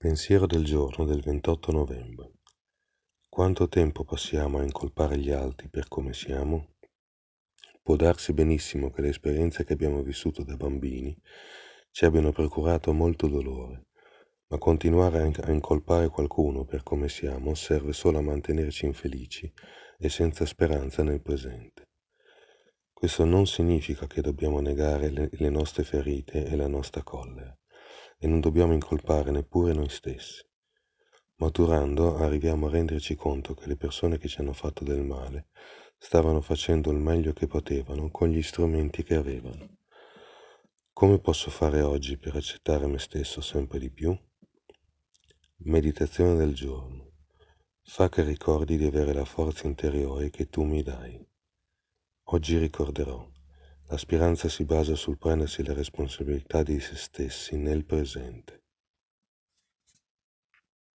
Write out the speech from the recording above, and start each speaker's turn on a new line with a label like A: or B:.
A: Pensiero del giorno del 28 novembre. Quanto tempo passiamo a incolpare gli altri per come siamo? Può darsi benissimo che le esperienze che abbiamo vissuto da bambini ci abbiano procurato molto dolore, ma continuare a incolpare qualcuno per come siamo serve solo a mantenerci infelici e senza speranza nel presente. Questo non significa che dobbiamo negare le, nostre ferite e la nostra collera e non dobbiamo incolpare neppure noi stessi. Maturando arriviamo a renderci conto che le persone che ci hanno fatto del male stavano facendo il meglio che potevano con gli strumenti che avevano. Come posso fare oggi per accettare me stesso sempre di più? Meditazione del giorno. Fa che ricordi di avere la forza interiore che tu mi dai. Oggi ricorderò, la speranza si basa sul prendersi la responsabilità di se stessi nel presente.